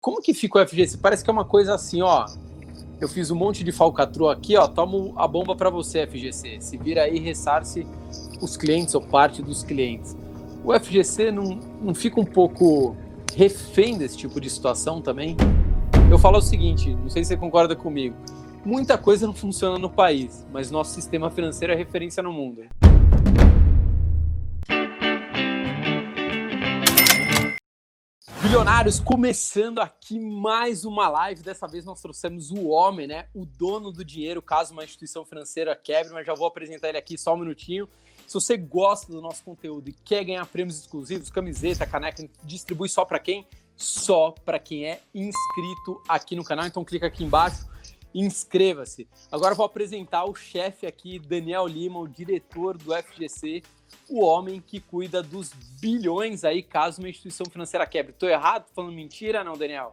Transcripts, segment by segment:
Como que fica o FGC? Parece que é uma coisa assim, ó. Eu fiz um monte de falcatrua aqui, ó. Tomo a bomba para você, FGC. Se vira aí, ressarce os clientes ou parte dos clientes. O FGC não, não fica um pouco refém desse tipo de situação também? Eu falo o seguinte, não sei se você concorda comigo. Muita coisa não funciona no país, mas nosso sistema financeiro é referência no mundo. Bilionários, começando aqui mais uma live. Dessa vez nós trouxemos o homem, né? O dono do dinheiro, caso uma instituição financeira quebre, mas já vou apresentar ele aqui só um minutinho. Se você gosta do nosso conteúdo e quer ganhar prêmios exclusivos, camiseta, caneca, distribui só para quem? Só para quem é inscrito aqui no canal. Então clica aqui embaixo inscreva-se. Agora vou apresentar o chefe aqui, Daniel Lima, o diretor do FGC, o homem que cuida dos bilhões aí caso uma instituição financeira quebre. Tô errado? Tô falando mentira, não, Daniel?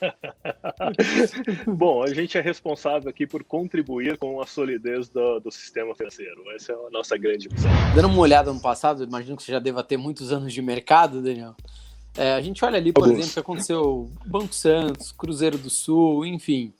Bom, a gente é responsável aqui por contribuir com a solidez do, do, sistema financeiro. Essa é a nossa grande missão. Dando uma olhada no passado, imagino que você já deva ter muitos anos de mercado, Daniel. É, a gente olha ali, por Alguns. exemplo, o que aconteceu Banco Santos, Cruzeiro do Sul, enfim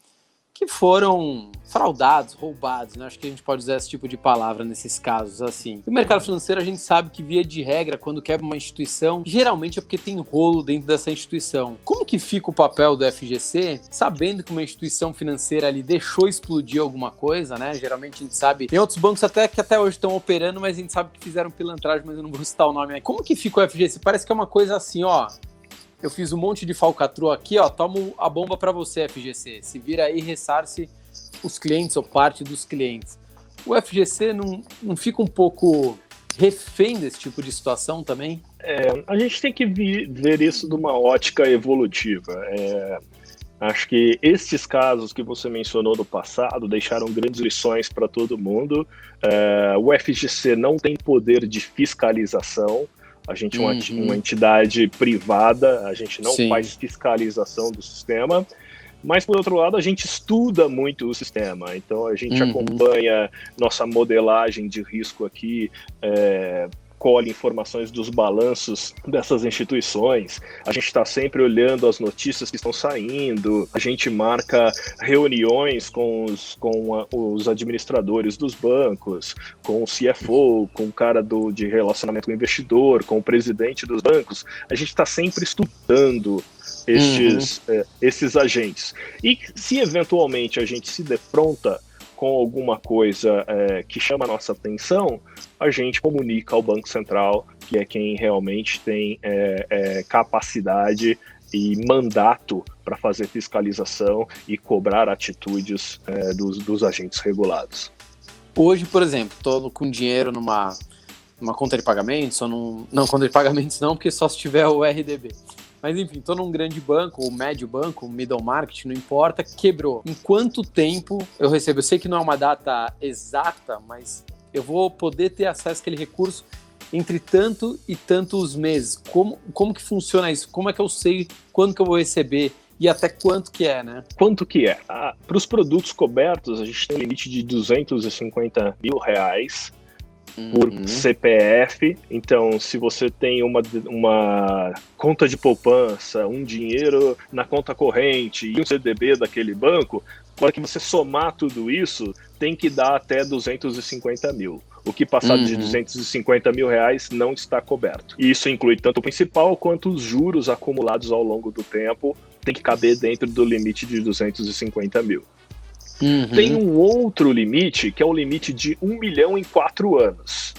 que foram fraudados, roubados, né? Acho que a gente pode usar esse tipo de palavra nesses casos, assim. No mercado financeiro, a gente sabe que, via de regra, quando quebra uma instituição, geralmente é porque tem rolo dentro dessa instituição. Como que fica o papel do FGC, sabendo que uma instituição financeira ali deixou explodir alguma coisa, né? Geralmente a gente sabe, tem outros bancos até que até hoje estão operando, mas a gente sabe que fizeram pilantragem, mas eu não vou citar o nome aí. Como que fica o FGC? Parece que é uma coisa assim, ó, eu fiz um monte de falcatrua aqui, ó, tomo a bomba para você, FGC. Se vira aí, ressarce os clientes ou parte dos clientes. O FGC não, não fica um pouco refém desse tipo de situação também? É, a gente tem que ver isso de uma ótica evolutiva. É, acho que estes casos que você mencionou no passado deixaram grandes lições para todo mundo. É, o FGC não tem poder de fiscalização, a gente é uma, uhum. uma entidade privada, a gente não Sim. faz fiscalização do sistema. Mas, por outro lado, a gente estuda muito o sistema, então a gente uhum. acompanha nossa modelagem de risco aqui, é, colhe informações dos balanços dessas instituições, a gente está sempre olhando as notícias que estão saindo, a gente marca reuniões com os, com a, os administradores dos bancos, com o CFO, com o cara do, de relacionamento com o investidor, com o presidente dos bancos, a gente está sempre estudando estes, uhum. é, esses agentes. E se eventualmente a gente se defronta com alguma coisa é, que chama a nossa atenção, a gente comunica ao Banco Central, que é quem realmente tem é, é, capacidade e mandato para fazer fiscalização e cobrar atitudes é, dos, dos, agentes regulados. Hoje, por exemplo, estou com dinheiro numa, numa conta de pagamentos, ou num, não conta de pagamentos não, porque só se tiver o RDB. Mas enfim, tô num grande banco, ou médio banco, middle market, não importa, quebrou. Em quanto tempo eu recebo? Eu sei que não é uma data exata, mas eu vou poder ter acesso àquele recurso entre tanto e tantos meses. Como, como que funciona isso? Como é que eu sei quando que eu vou receber? E até quanto que é, né? Quanto que é? Ah, Para os produtos cobertos, a gente tem um limite de 250 mil reais por uhum. CPF. Então, se você tem uma, uma conta de poupança, um dinheiro na conta corrente e um CDB daquele banco, para que você somar tudo isso, tem que dar até 250 mil. O que passar uhum. de 250 mil reais não está coberto. E isso inclui tanto o principal quanto os juros acumulados ao longo do tempo, tem que caber dentro do limite de 250 mil. Uhum. Tem um outro limite, que é o limite de um milhão em quatro anos.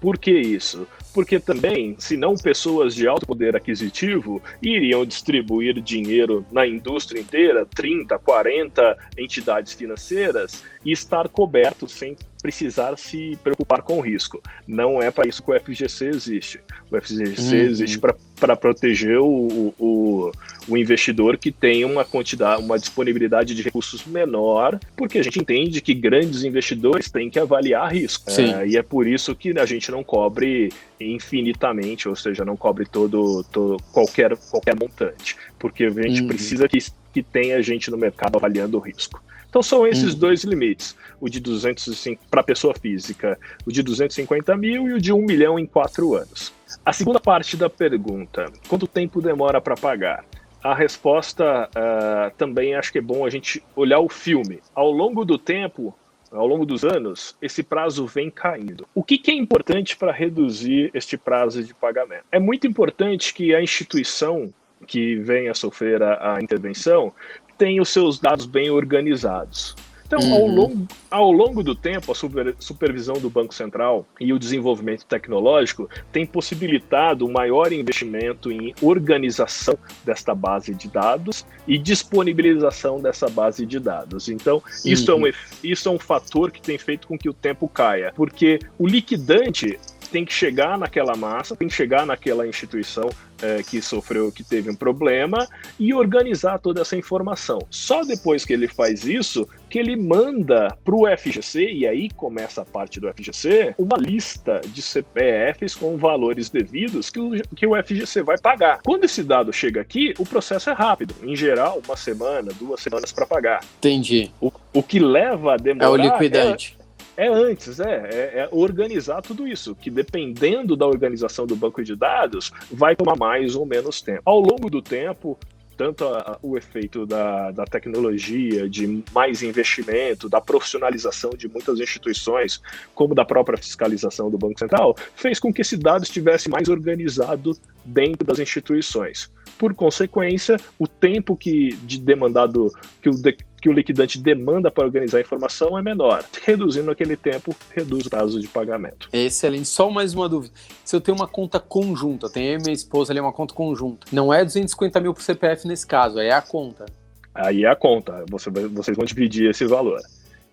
Por que isso? Porque também, se não pessoas de alto poder aquisitivo iriam distribuir dinheiro na indústria inteira, 30, 40 entidades financeiras, e estar coberto sem precisar se preocupar com o risco. Não é para isso que o FGC existe. O FGC uhum. existe para proteger o, o, o, investidor que tem uma quantidade, uma disponibilidade de recursos menor, porque a gente entende que grandes investidores têm que avaliar risco. É, e é por isso que a gente não cobre infinitamente, ou seja, não cobre todo, todo qualquer, qualquer montante, porque a gente uhum. precisa que, que tenha gente no mercado avaliando o risco. Então são esses hum. dois limites, o de 205 para pessoa física, o de 250 mil e o de 1 milhão em quatro anos. A segunda parte da pergunta, quanto tempo demora para pagar? A resposta uh, também acho que é bom a gente olhar o filme. Ao longo do tempo, ao longo dos anos, esse prazo vem caindo. O que, que é importante para reduzir este prazo de pagamento? É muito importante que a instituição que venha a sofrer a, a intervenção tenha os seus dados bem organizados. Então, uhum. ao, longo, ao longo do tempo, a super, supervisão do Banco Central e o desenvolvimento tecnológico tem possibilitado um maior investimento em organização desta base de dados e disponibilização dessa base de dados. Então, isso, é um, isso é um fator que tem feito com que o tempo caia, porque o liquidante tem que chegar naquela massa, tem que chegar naquela instituição é, que sofreu, que teve um problema e organizar toda essa informação. Só depois que ele faz isso, que ele manda para o FGC, e aí começa a parte do FGC, uma lista de CPFs com valores devidos que o, que o FGC vai pagar. Quando esse dado chega aqui, o processo é rápido. Em geral, uma semana, duas semanas para pagar. Entendi. O, o que leva a demorar. É o liquidante. É, é antes, é, é, é, organizar tudo isso, que dependendo da organização do banco de dados, vai tomar mais ou menos tempo. Ao longo do tempo, tanto a, o efeito da, da tecnologia, de mais investimento, da profissionalização de muitas instituições, como da própria fiscalização do Banco Central, fez com que esse dado estivesse mais organizado dentro das instituições. Por consequência, o tempo que de demandado que o, de, que o liquidante demanda para organizar a informação é menor. Reduzindo aquele tempo, reduz o prazo de pagamento. Excelente. Só mais uma dúvida. Se eu tenho uma conta conjunta, tenho eu e minha esposa ali uma conta conjunta, não é 250 mil por CPF nesse caso, é a conta. Aí é a conta. Você, vocês vão dividir esse valor.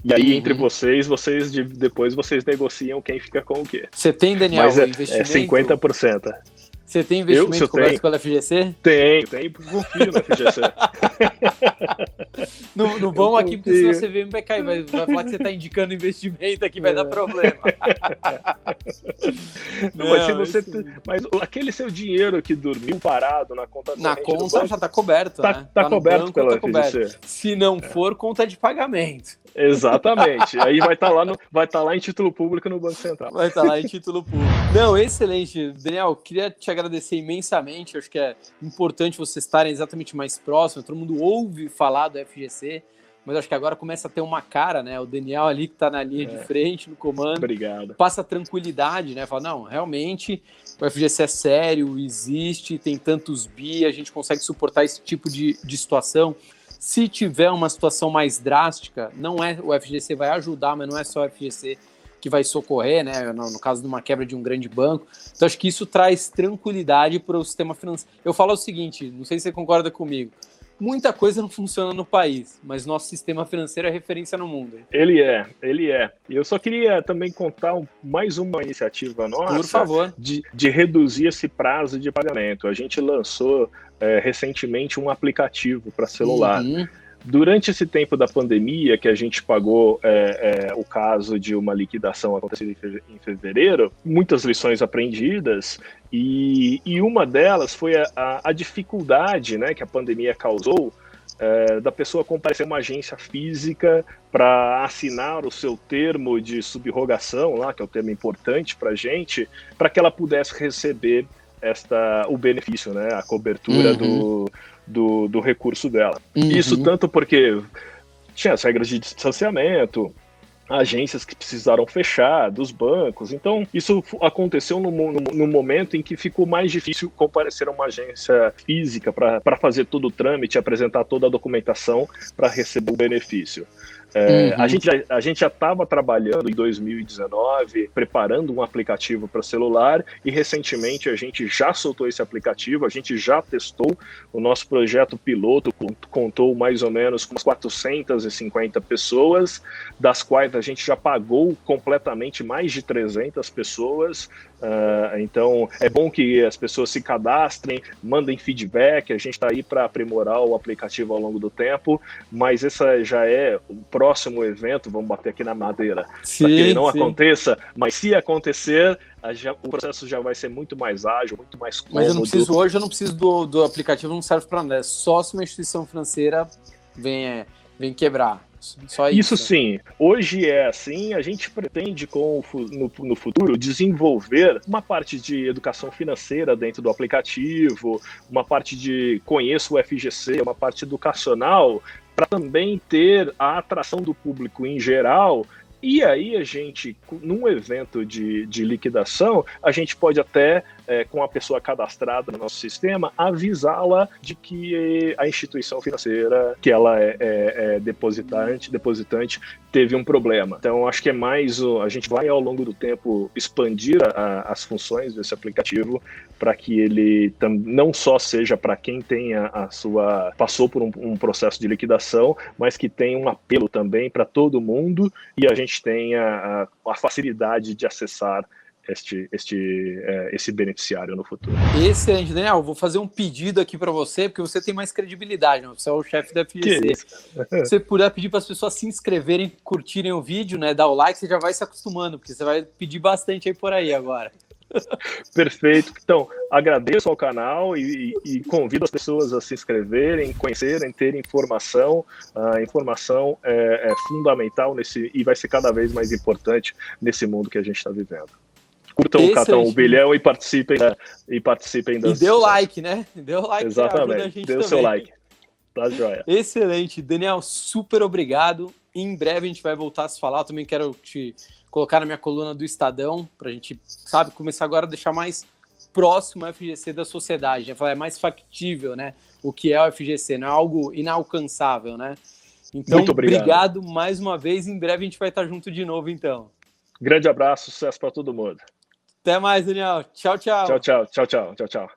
E aí, uhum. entre vocês, vocês depois vocês negociam quem fica com o quê. Você tem, Daniel, Mas é, investimento... é 50%. Você tem investimento eu, coberto tenho. pela FGC? Tenho, tenho, confio na FGC. não, não vamos aqui, porque senão você vê vai cair, vai, vai falar que você está indicando investimento aqui, vai é. dar problema. não, não, mas, se você, mas aquele seu dinheiro que dormiu parado na conta Na conta já está coberto, tá, né? Tá, tá coberto banco, pela tá. Coberto. Se não for, conta de pagamento. Exatamente. Aí vai estar tá lá, no, vai tá lá em título público no Banco Central. Vai estar tá lá em título público. Não, excelente. Daniel, queria te agradecer imensamente. acho que é importante vocês estarem exatamente mais próximos. Todo mundo ouve falar do FGC, mas acho que agora começa a ter uma cara, né? O Daniel ali que está na linha é. de frente, no comando. Obrigado. Passa tranquilidade, né? Fala, não, realmente o FGC é sério, existe, tem tantos bi, a gente consegue suportar esse tipo de, de situação. Se tiver uma situação mais drástica, não é o FGC vai ajudar, mas não é só o FGC que vai socorrer, né? No, no, caso de uma quebra de um grande banco. Então acho que isso traz tranquilidade para o sistema financeiro. Eu falo o seguinte, não sei se você concorda comigo. Muita coisa não funciona no país, mas nosso sistema financeiro é referência no mundo. Ele é, ele é. E eu só queria também contar mais uma iniciativa nossa Por favor. De, de reduzir esse prazo de pagamento. A gente lançou é, recentemente um aplicativo para celular. Uhum. Durante esse tempo da pandemia, que a gente pagou é, é, o caso de uma liquidação acontecida em fevereiro, muitas lições aprendidas, e, e uma delas foi a, a, dificuldade né, que a pandemia causou é, da pessoa comparecer a uma agência física para assinar o seu termo de subrogação, lá, que é o um termo importante para a gente, para que ela pudesse receber esta, o benefício, né, a cobertura uhum. do, do, do, recurso dela. Uhum. Isso tanto porque tinha as regras de distanciamento, agências que precisaram fechar, dos bancos. Então, isso aconteceu no, no, no momento em que ficou mais difícil comparecer a uma agência física para fazer todo o trâmite, apresentar toda a documentação para receber o benefício. É, uhum. A gente já a gente já estava trabalhando em 2019 preparando um aplicativo para celular e recentemente a gente já soltou esse aplicativo, a gente já testou o nosso projeto piloto contou mais ou menos com 450 pessoas, das quais a gente já pagou completamente mais de 300 pessoas. Uh, então é bom que as pessoas se cadastrem, mandem feedback. A gente está aí para aprimorar o aplicativo ao longo do tempo, mas esse já é o próximo evento. Vamos bater aqui na madeira para que ele não sim. aconteça, mas se acontecer, já, o processo já vai ser muito mais ágil, muito mais cômodo. Mas eu não preciso hoje, eu não preciso do, do aplicativo, não serve para nada. É só se uma instituição financeira vem, vem quebrar. Só isso. isso sim. Hoje é assim. A gente pretende, com no, no futuro, desenvolver uma parte de educação financeira dentro do aplicativo, uma parte de conheço o FGC, uma parte educacional, para também ter a atração do público em geral e aí a gente, num evento de, de liquidação, a gente pode até, é, com a pessoa cadastrada no nosso sistema, avisá-la de que a instituição financeira que ela é, é, é depositante, depositante teve um problema. Então, acho que é mais. O, a gente vai, ao longo do tempo, expandir a, as funções desse aplicativo para que ele tam, não só seja para quem tem a, a, sua. passou por um, um processo de liquidação, mas que tenha um apelo também para todo mundo e a gente tenha a, a facilidade de acessar este, este, é, esse beneficiário no futuro. Excelente, Daniel. Vou fazer um pedido aqui para você, porque você tem mais credibilidade, né? você é o chefe da FGC. Se você puder pedir para as pessoas se inscreverem, curtirem o vídeo, né? Dar o like, você já vai se acostumando, porque você vai pedir bastante aí por aí agora. Perfeito. Então, agradeço ao canal e, e, convido as pessoas a se inscreverem, conhecerem, terem informação. A informação é, é, fundamental nesse e vai ser cada vez mais importante nesse mundo que a gente está vivendo. Curtam o cartão o bilhão e participem, e participem das. E o like, né? O like. Exatamente. O seu like. Tá joia. Excelente. Daniel, super obrigado. Em breve a gente vai voltar a se falar. Eu também quero te colocar na minha coluna do Estadão, para a gente, sabe, começar agora a deixar mais próximo o FGC da sociedade, né? é mais factível, né? O que é o FGC, não é algo inalcançável, né? Então, Muito obrigado. obrigado mais uma vez. Em breve a gente vai estar junto de novo, então. Grande abraço, sucesso para todo mundo. Até mais, Daniel. Tchau, tchau. Tchau, tchau, tchau, tchau, tchau, tchau.